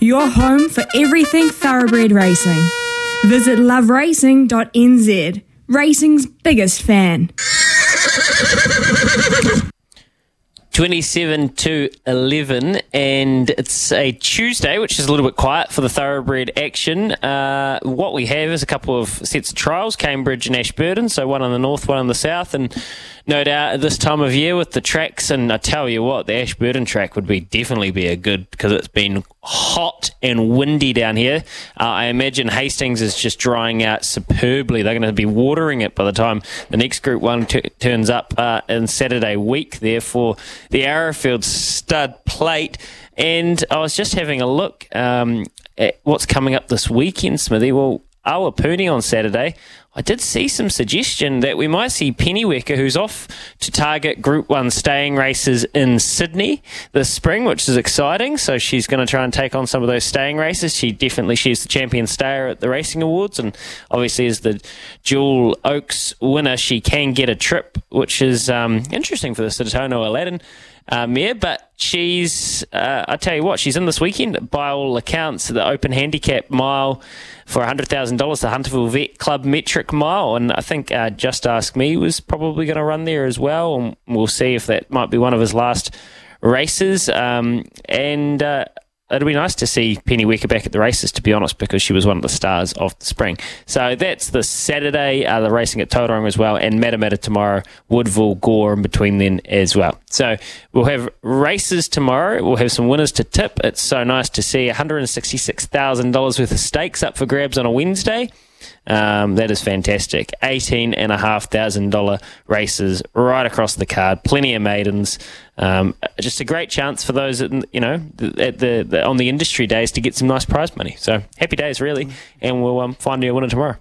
Your home for everything thoroughbred racing. Visit loveracing.nz, racing's biggest fan. 27 to 11, and it's a Tuesday, which is a little bit quiet for the thoroughbred action. Uh, what we have is a couple of sets of trials Cambridge and Ashburton, so one on the north, one on the south, and no doubt at this time of year with the tracks, and I tell you what, the Ashburton track would be definitely be a good because it's been hot and windy down here. Uh, I imagine Hastings is just drying out superbly. They're going to be watering it by the time the next Group One t- turns up uh, in Saturday week. Therefore, the Arrowfield Stud Plate. And I was just having a look um, at what's coming up this weekend, Smithy. Well, Awapuni on Saturday. I did see some suggestion that we might see Pennyweka, who's off to target Group 1 staying races in Sydney this spring, which is exciting. So she's going to try and take on some of those staying races. She definitely, she's the champion stayer at the Racing Awards, and obviously as the Jewel Oaks winner, she can get a trip, which is um, interesting for the Satono Aladdin uh, mare. But she's, uh, I tell you what, she's in this weekend by all accounts, the Open Handicap Mile for $100,000, the Hunterville Vet Club Metric Mile. And I think uh, Just Ask Me was probably going to run there as well. And we'll see if that might be one of his last races. Um, and uh, it'll be nice to see Pennyweka back at the races, to be honest, because she was one of the stars of the spring. So that's the Saturday, uh, the racing at Tauranga as well, and Matamata tomorrow, Woodville, Gore in between then as well. So we'll have races tomorrow. We'll have some winners to tip. It's so nice to see $166,000 worth of stakes up for grabs on a Wednesday. Um, that is fantastic. Eighteen and a half thousand dollar races right across the card. Plenty of maidens. Um, just a great chance for those, at, you know, at the, the, on the industry days to get some nice prize money. So happy days, really, and we'll um, find you a winner tomorrow.